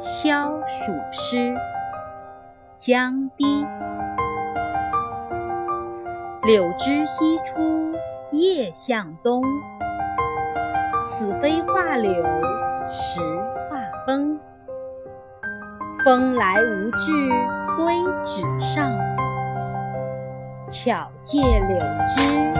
消暑诗，江堤。柳枝西出，叶向东。此非画柳，实画风。风来无迹，堆纸上。巧借柳枝。